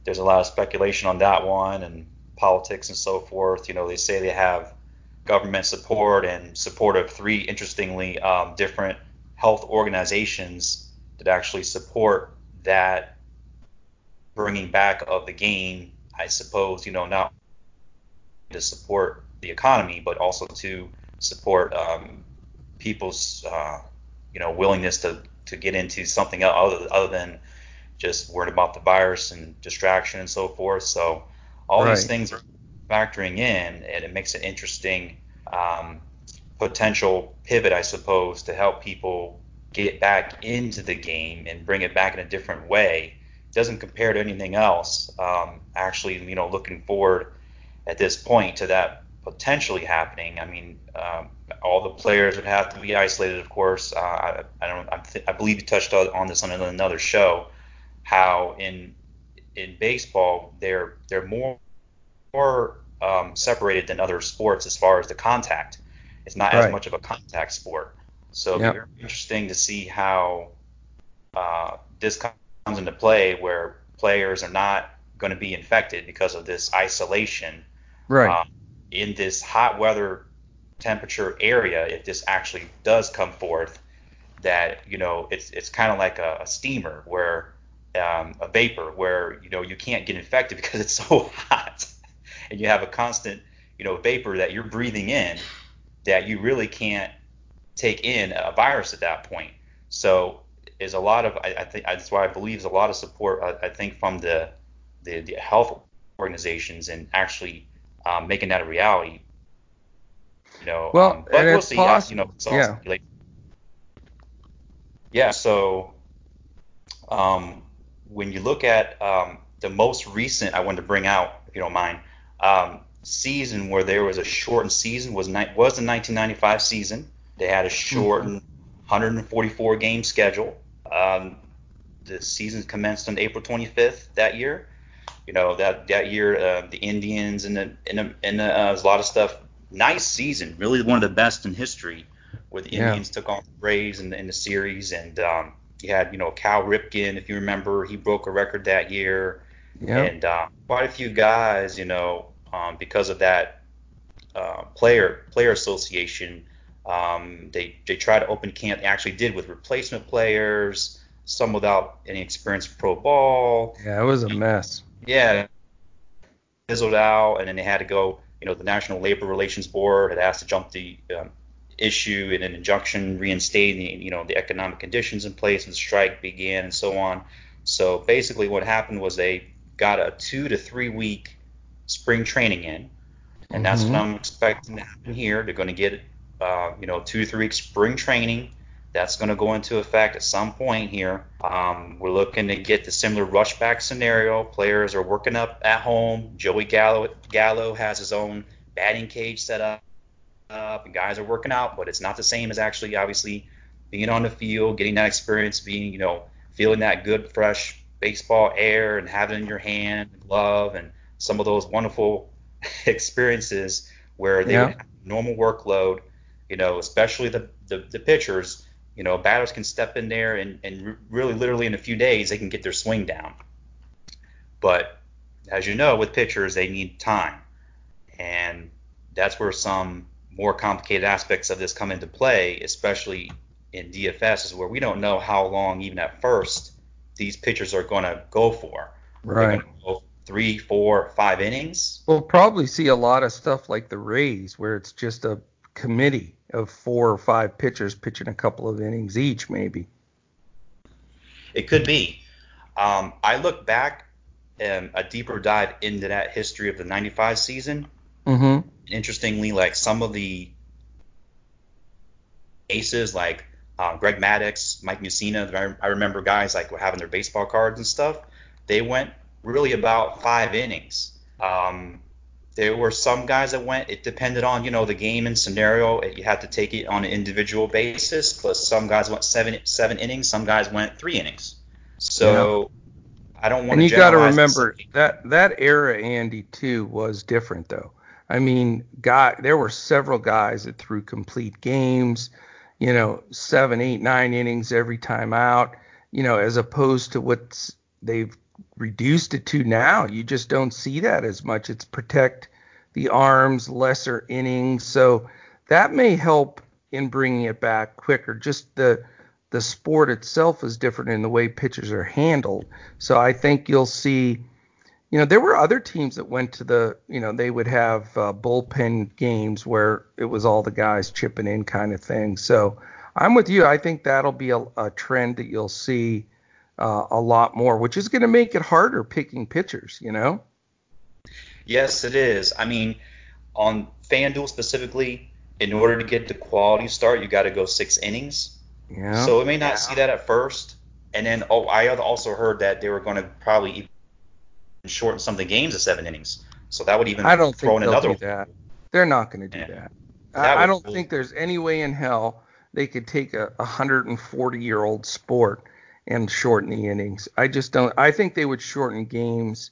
Speaker 2: there's a lot of speculation on that one and politics and so forth. You know, they say they have government support and support of three, interestingly, um, different health organizations that actually support that bringing back of the game. I suppose, you know, not to support the economy, but also to support um, people's, uh, you know, willingness to, to get into something other, other than just worrying about the virus and distraction and so forth. So all right. these things are factoring in, and it makes an interesting um, potential pivot, I suppose, to help people get back into the game and bring it back in a different way. It doesn't compare to anything else. Um, actually, you know, looking forward at this point to that potentially happening. I mean, um, all the players would have to be isolated, of course. Uh, I, I don't. I, th- I believe you touched on this on another show. How in in baseball they're they're more more um, separated than other sports as far as the contact. It's not right. as much of a contact sport. So yep. be interesting to see how uh, this comes into play, where players are not going to be infected because of this isolation.
Speaker 1: Right. Uh,
Speaker 2: in this hot weather temperature area, if this actually does come forth, that you know it's it's kind of like a, a steamer where um, a vapor where you know you can't get infected [LAUGHS] because it's so hot, [LAUGHS] and you have a constant you know vapor that you're breathing in that you really can't take in a virus at that point. So is a lot of I, I think that's why I believe there's a lot of support I, I think from the, the, the health organizations and actually um, making that a reality. You know,
Speaker 1: well,
Speaker 2: um, but
Speaker 1: we'll
Speaker 2: see.
Speaker 1: Poss-
Speaker 2: you know,
Speaker 1: yeah.
Speaker 2: Yeah. So um, when you look at um, the most recent, I wanted to bring out, if you don't mind, um, season where there was a shortened season was ni- was the 1995 season. They had a shortened mm-hmm. 144 game schedule. Um, the season commenced on April 25th that year. You know that that year uh, the Indians and the and, the, and the, uh, a lot of stuff. Nice season, really one of the best in history, where the Indians took on the Braves in, in the series, and um, you had you know Cal Ripken, if you remember, he broke a record that year, yeah. and uh, quite a few guys, you know, um, because of that uh, player player association. Um, they they tried to open camp. They actually did with replacement players, some without any experience in pro ball.
Speaker 1: Yeah, it was a mess.
Speaker 2: Yeah, fizzled out, and then they had to go. You know, the National Labor Relations Board had asked to jump the um, issue and an injunction reinstating, you know, the economic conditions in place, and the strike began, and so on. So basically, what happened was they got a two to three week spring training in, and that's mm-hmm. what I'm expecting to happen here. They're going to get, uh, you know, two to three weeks spring training that's going to go into effect at some point here. Um, we're looking to get the similar rushback scenario. Players are working up at home. Joey Gallo, Gallo has his own batting cage set up, up, and guys are working out, but it's not the same as actually, obviously, being on the field, getting that experience, being, you know, feeling that good, fresh baseball air and having it in your hand, glove, and some of those wonderful [LAUGHS] experiences where they yeah. normal workload, you know, especially the, the, the pitchers you know, batters can step in there and, and really, literally in a few days, they can get their swing down. But as you know, with pitchers, they need time. And that's where some more complicated aspects of this come into play, especially in DFS, is where we don't know how long, even at first, these pitchers are going to go for.
Speaker 1: Right.
Speaker 2: Go three, four, five innings.
Speaker 1: We'll probably see a lot of stuff like the Rays, where it's just a committee of four or five pitchers pitching a couple of innings each, maybe.
Speaker 2: It could be. Um, I look back and a deeper dive into that history of the 95 season.
Speaker 1: Mm-hmm.
Speaker 2: Interestingly, like some of the aces, like uh, Greg Maddux, Mike Mussina, I, remember guys like were having their baseball cards and stuff. They went really about five innings. Um, there were some guys that went. It depended on you know the game and scenario. You had to take it on an individual basis. Plus, some guys went seven seven innings. Some guys went three innings. So yeah. I don't want
Speaker 1: to. And you got
Speaker 2: to
Speaker 1: remember that that era, Andy, too, was different though. I mean, there were several guys that threw complete games. You know, seven, eight, nine innings every time out. You know, as opposed to what they've reduced it to now. You just don't see that as much. It's protect the arms, lesser innings. So that may help in bringing it back quicker. Just the the sport itself is different in the way pitchers are handled. So I think you'll see, you know, there were other teams that went to the, you know, they would have uh, bullpen games where it was all the guys chipping in kind of thing. So I'm with you. I think that'll be a, a trend that you'll see uh, a lot more, which is going to make it harder picking pitchers, you know?
Speaker 2: Yes, it is. I mean, on FanDuel specifically, in order to get the quality start, you got to go six innings.
Speaker 1: Yeah.
Speaker 2: So it may not
Speaker 1: yeah.
Speaker 2: see that at first. And then, oh, I also heard that they were going to probably shorten some of the games to seven innings. So that would even
Speaker 1: I don't
Speaker 2: throw
Speaker 1: think
Speaker 2: in another.
Speaker 1: Do that. They're not going to do
Speaker 2: Yeah.
Speaker 1: that.
Speaker 2: That
Speaker 1: I, I don't think there's any way in hell they could take a 140 year old sport and shorten the innings. I just don't. I think they would shorten games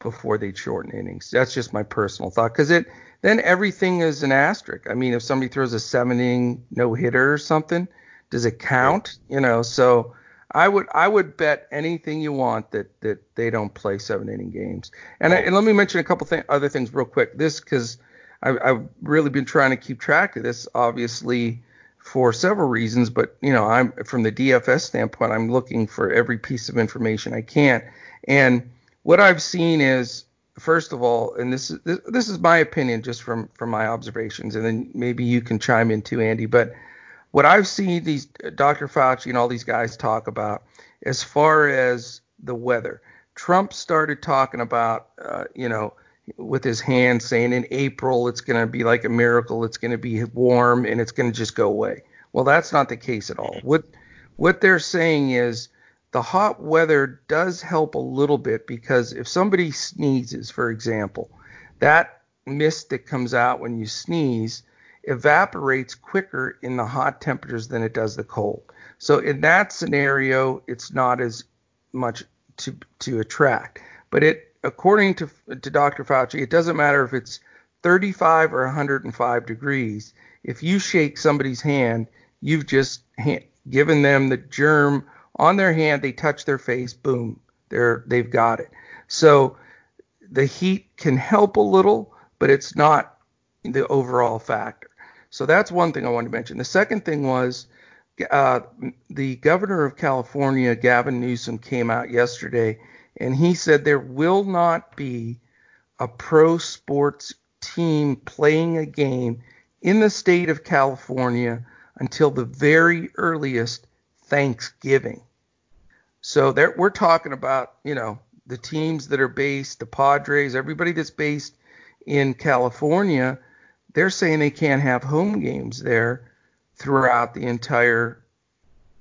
Speaker 1: before they'd shorten innings. That's just my personal thought. Because it then everything is an asterisk. I mean, if somebody throws a seven inning no hitter or something, does it count? You know, so I would I would bet anything you want that that they don't play seven inning games. And, I, oh. and let me mention a couple th- other things real quick. This because I've, I've really been trying to keep track of this, obviously for several reasons. But you know, I'm from the DFS standpoint, I'm looking for every piece of information I can. And what I've seen is, first of all, and this is this, this is my opinion just from from my observations, and then maybe you can chime in too, Andy. But what I've seen these Dr. Fauci and all these guys talk about as far as the weather. Trump started talking about, uh, you know, with his hand saying in April it's going to be like a miracle, it's going to be warm and it's going to just go away. Well, that's not the case at all. What what they're saying is the hot weather does help a little bit because if somebody sneezes, for example, that mist that comes out when you sneeze evaporates quicker in the hot temperatures than it does the cold. So in that scenario, it's not as much to to attract. But it, according to to Dr. Fauci, it doesn't matter if it's 35 or 105 degrees. If you shake somebody's hand, you've just given them the germ on their hand. They touch their face, boom, they're they've got it. So the heat can help a little, but it's not the overall factor. So that's one thing I wanted to mention. The second thing was uh, the governor of California, Gavin Newsom, came out yesterday and he said there will not be a pro sports team playing a game in the state of California until the very earliest Thanksgiving. So there, we're talking about, you know, the teams that are based, the Padres, everybody that's based in California, they're saying they can't have home games there throughout the entire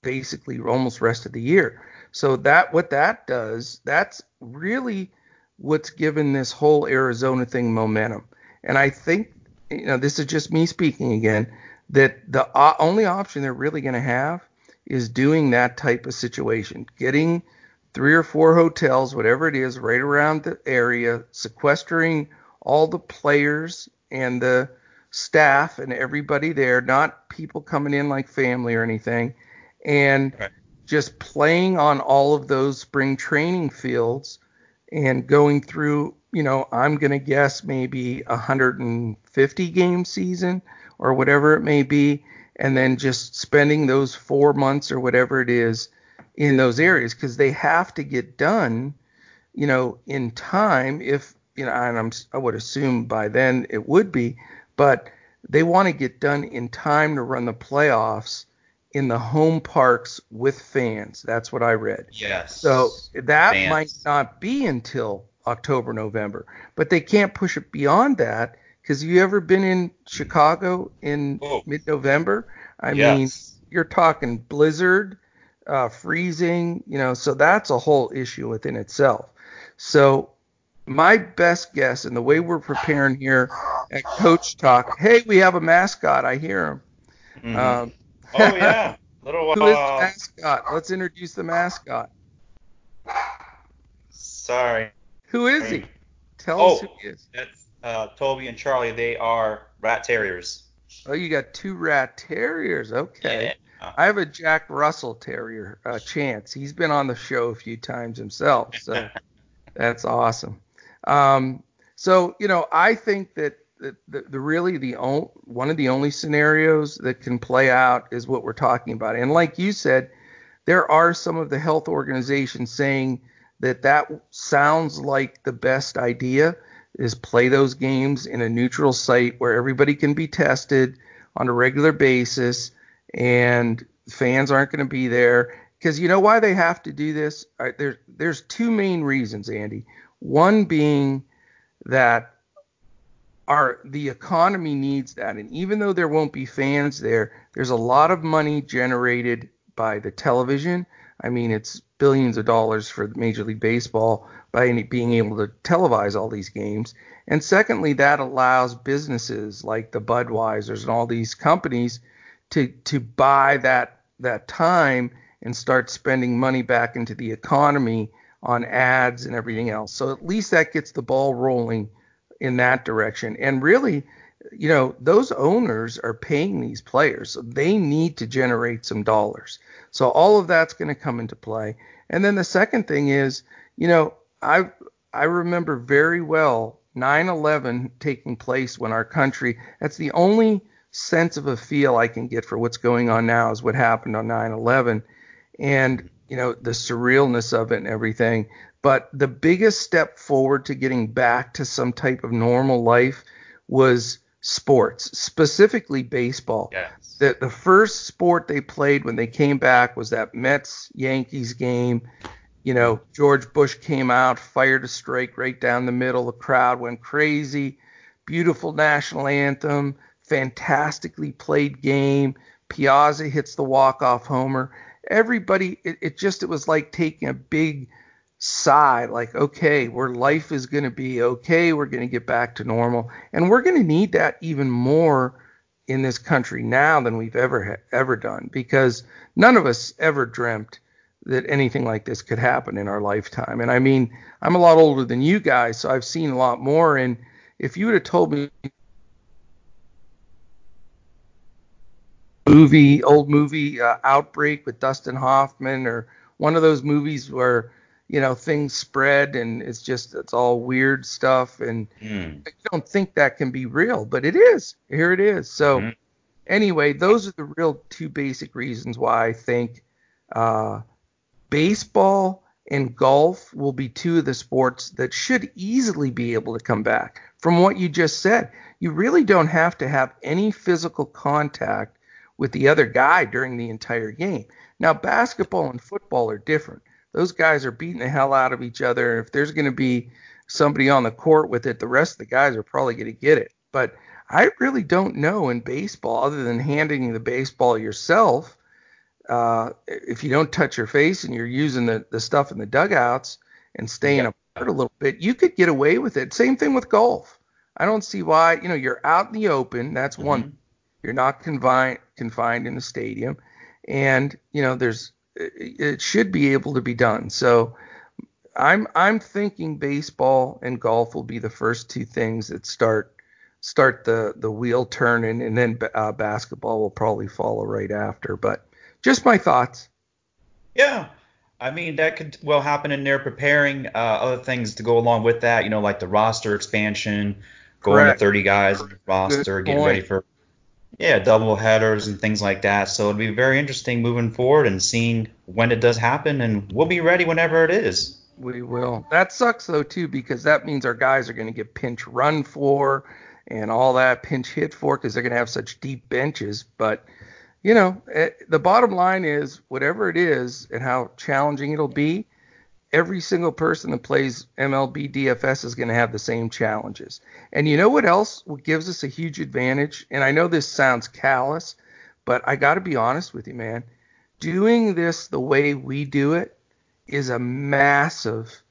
Speaker 1: basically almost rest of the year. So that what that does, that's really what's given this whole Arizona thing momentum. And I think you know this is just me speaking again that the only option they're really going to have is doing that type of situation, getting three or four hotels, whatever it is, right around the area, sequestering all the players and the staff and everybody there, not people coming in like family or anything, and
Speaker 2: Right.
Speaker 1: just playing on all of those spring training fields and going through, you know, I'm going to guess maybe a 150 game season or whatever it may be, and then just spending those four months or whatever it is in those areas because they have to get done, you know, in time. If you know, and I'm I would assume by then it would be, but they want to get done in time to run the playoffs in the home parks with fans. That's what I read.
Speaker 2: Yes.
Speaker 1: So that
Speaker 2: Fans.
Speaker 1: might not be until October, November, but they can't push it beyond that because you ever been in Chicago in
Speaker 2: Oh.
Speaker 1: mid-November? I
Speaker 2: yes.
Speaker 1: mean, you're talking blizzard, uh, freezing, you know, so that's a whole issue within itself. So my best guess and the way we're preparing here at Coach Talk, hey, we have a mascot. I hear him.
Speaker 2: Mhm.
Speaker 1: Um,
Speaker 2: oh yeah, [LAUGHS] little.
Speaker 1: who is the
Speaker 2: Uh,
Speaker 1: mascot? Let's introduce the mascot.
Speaker 2: sorry.
Speaker 1: Who is he? Tell
Speaker 2: Oh.
Speaker 1: us who he is.
Speaker 2: That's uh, Toby and Charlie. They are rat terriers.
Speaker 1: Oh, you got two rat terriers. Okay.
Speaker 2: Yeah.
Speaker 1: I have a Jack Russell Terrier, uh, Chance. He's been on the show a few times himself, so [LAUGHS] that's awesome. Um, so you know, I think that the, the, the really the on, one of the only scenarios that can play out is what we're talking about. And like you said, there are some of the health organizations saying that that sounds like the best idea is play those games in a neutral site where everybody can be tested on a regular basis and fans aren't going to be there. Because you know why they have to do this? All right, there, there's two main reasons andy one being that our the economy needs that and even though there won't be fans there there's a lot of money generated by the television i mean it's billions of dollars for Major League Baseball by being able to televise all these games. And secondly, that allows businesses like the Budweisers and all these companies to to buy that that time and start spending money back into the economy on ads and everything else. So at least that gets the ball rolling in that direction. And really, you know, those owners are paying these players, so they need to generate some dollars. So all of that's going to come into play. And then the second thing is, you know, I I remember very well 9/11 taking place when our country. That's the only sense of a feel I can get for what's going on now is what happened on 9/11, and you know the surrealness of it and everything. But the biggest step forward to getting back to some type of normal life was sports, specifically baseball.
Speaker 3: Yes.
Speaker 1: The, the first sport they played when they came back was that Mets Yankees game. You know, George Bush came out, fired a strike right down the middle. The crowd went crazy. Beautiful national anthem, fantastically played game. Piazza hits the walk-off homer. Everybody, it, it just, it was like taking a big sigh like okay where life is going to be okay we're going to get back to normal. And we're going to need that even more in this country now than we've ever ever done because none of us ever dreamt that anything like this could happen in our lifetime. And i mean i'm a lot older than you guys so i've seen a lot more. And if you would have told me movie old movie uh, outbreak with dustin hoffman or one of those movies where you know things spread and it's just it's all weird stuff and mm. I don't think that can be real, but it is. Here it is. So mm-hmm. anyway, those are the real two basic reasons why I think uh, baseball and golf will be two of the sports that should easily be able to come back. From what you just said, you really don't have to have any physical contact with the other guy during the entire game. Now, basketball and football are different those guys are beating the hell out of each other. If there's going to be somebody on the court with it, the rest of the guys are probably going to get it. But I really don't know in baseball, other than handing the baseball yourself. Uh, if you don't touch your face and you're using the, the stuff in the dugouts and staying yeah. apart a little bit, you could get away with it. Same thing with golf. I don't see why. You know, you're out in the open. That's mm-hmm. one. You're not confined confined in a stadium, and you know there's it should be able to be done. So I'm I'm thinking baseball and golf will be the first two things that start start the the wheel turning, and then uh, basketball will probably follow right after. But just my thoughts.
Speaker 2: Yeah, I mean that could well happen in there preparing uh, other things to go along with that. You know, like the roster expansion, going Correct. to 30 guys roster, getting ready for yeah, double headers and things like that. So it'll be very interesting moving forward and seeing when it does happen, and we'll be ready whenever it is.
Speaker 1: We will. That sucks though too because that means our guys are going to get pinch run for and all that pinch hit for because they're going to have such deep benches. But you know, eh, the bottom line is whatever it is and how challenging it'll be, every single person that plays MLB DFS is going to have the same challenges. And you know what else what gives us a huge advantage? And I know this sounds callous, but I got to be honest with you, man. Doing this the way we do it is a massive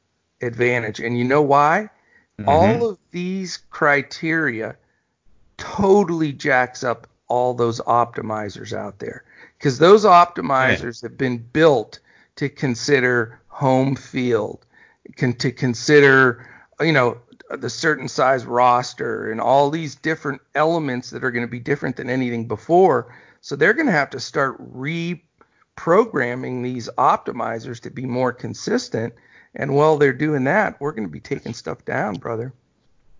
Speaker 1: advantage. And you know why? Mm-hmm. All of these criteria totally jacks up all those optimizers out there because those optimizers have been built to consider home field, can, to consider, you know, the certain size roster and all these different elements that are going to be different than anything before. So they're going to have to start reprogramming these optimizers to be more consistent. And while they're doing that, we're going to be taking stuff down, brother.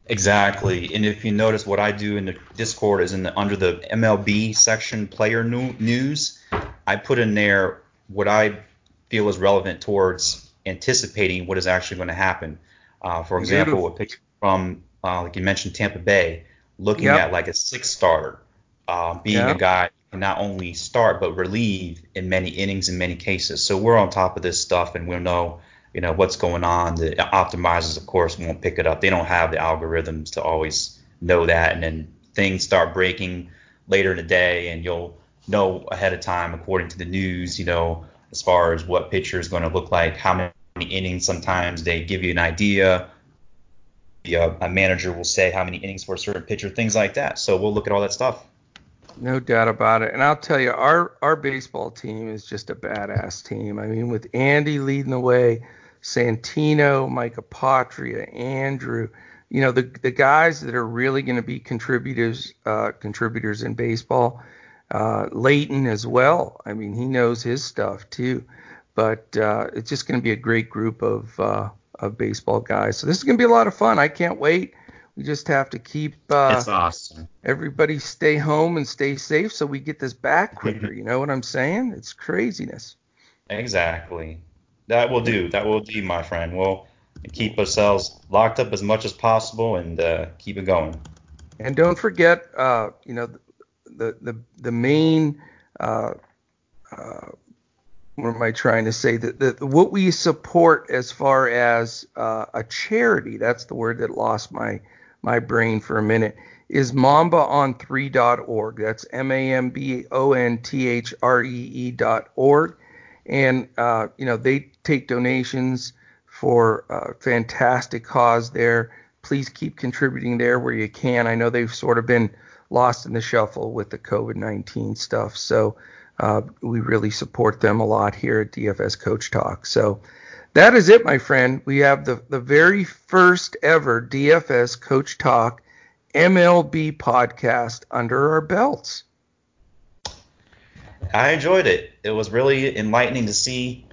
Speaker 2: Exactly. And if you notice, what I do in the Discord is in the under the MLB section, player news. I put in there what I feel is relevant towards anticipating what is actually going to happen. Uh, for example, a picture from, uh, like you mentioned, Tampa Bay, looking yep. at like a six starter, uh, being yep. a guy who can not only start but relieve in many innings in many cases. So we're on top of this stuff and we'll know, you know, what's going on. The optimizers, of course, won't pick it up. They don't have the algorithms to always know that, and then things start breaking later in the day, and you'll know ahead of time, according to the news, you know, as far as what pitcher is going to look like, how many innings. Sometimes they give you an idea. The, a manager will say how many innings for a certain pitcher, things like that. So we'll look at all that stuff.
Speaker 1: No doubt about it. And I'll tell you, our our baseball team is just a badass team. I mean, with Andy leading the way, Santino, Mike Apotria, Andrew, you know, the the guys that are really going to be contributors uh, contributors in baseball. Uh, Leighton as well. I mean, he knows his stuff too. But uh, it's just going to be a great group of uh, of baseball guys. So this is going to be a lot of fun. I can't wait. We just have to keep uh,
Speaker 2: it's awesome.
Speaker 1: everybody stay home and stay safe so we get this back quicker. you know what I'm saying? It's craziness.
Speaker 2: Exactly. That will do. That will do, my friend. We'll keep ourselves locked up as much as possible and uh, keep it going.
Speaker 1: And don't forget, uh, you know, the the the main. Uh, uh, what am I trying to say? That the, what we support as far as uh, a charity, that's the word that lost my my brain for a minute, is mambaon3.org. That's M A M B O N T H R E E dot org. And, uh, you know, they take donations for a fantastic cause there. Please keep contributing there where you can. I know they've sort of been lost in the shuffle with the COVID 19 stuff. So uh, we really support them a lot here at DFS Coach Talk. So, that is it, my friend. We have the, the very first ever DFS Coach Talk MLB podcast under our belts.
Speaker 2: I enjoyed it. It was really enlightening to see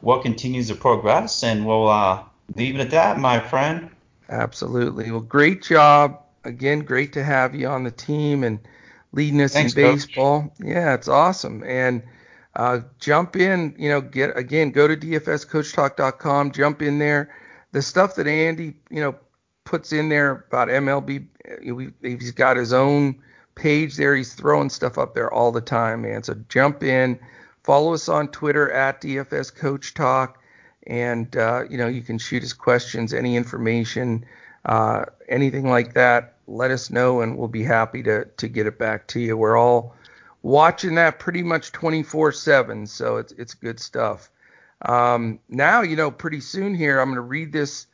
Speaker 2: what continues to progress, and we'll uh, leave it at that, my friend.
Speaker 1: Absolutely. Well, great job. Again, great to have you on the team and leading us Thanks, in baseball. Coach. Yeah, it's awesome. And uh, jump in, you know, get again, go to dfscoachtalk.com, jump in there. The stuff that Andy, you know, puts in there about MLB, he's got his own page there. He's throwing stuff up there all the time, man. So jump in, follow us on Twitter at DFS Coach Talk, and uh, you know you can shoot us questions, any information, uh, anything like that. Let us know, and we'll be happy to to get it back to you. We're all watching that pretty much 24/7, so it's it's good stuff. Um, now, you know, pretty soon here, I'm going to read this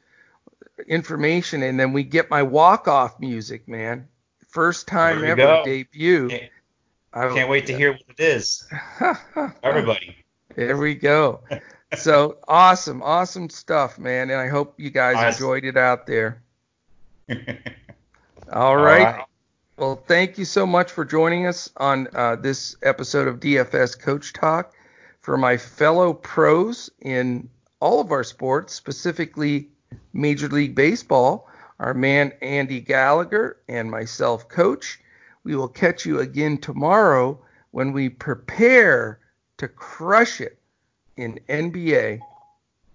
Speaker 1: information, and then we get my walk-off music, man. First time ever go. debut.
Speaker 2: Can't, I can't wait to hear what it is. [LAUGHS] Everybody.
Speaker 1: There we go. [LAUGHS] so awesome, awesome stuff, man, and I hope you guys awesome. enjoyed it out there. All right. All right. Well, thank you so much for joining us on uh, this episode of DFS Coach Talk. For my fellow pros in all of our sports, specifically Major League Baseball, our man Andy Gallagher and myself, Coach, we will catch you again tomorrow when we prepare to crush it in NBA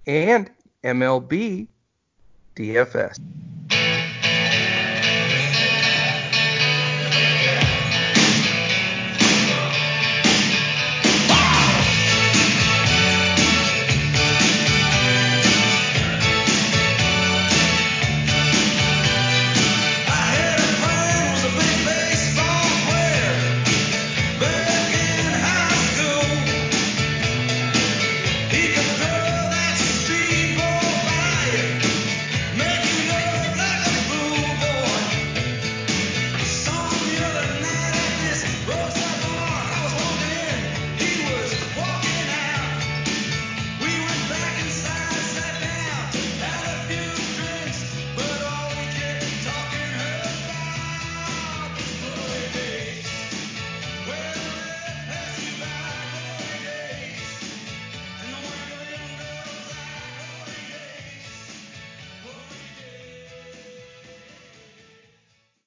Speaker 1: and MLB DFS.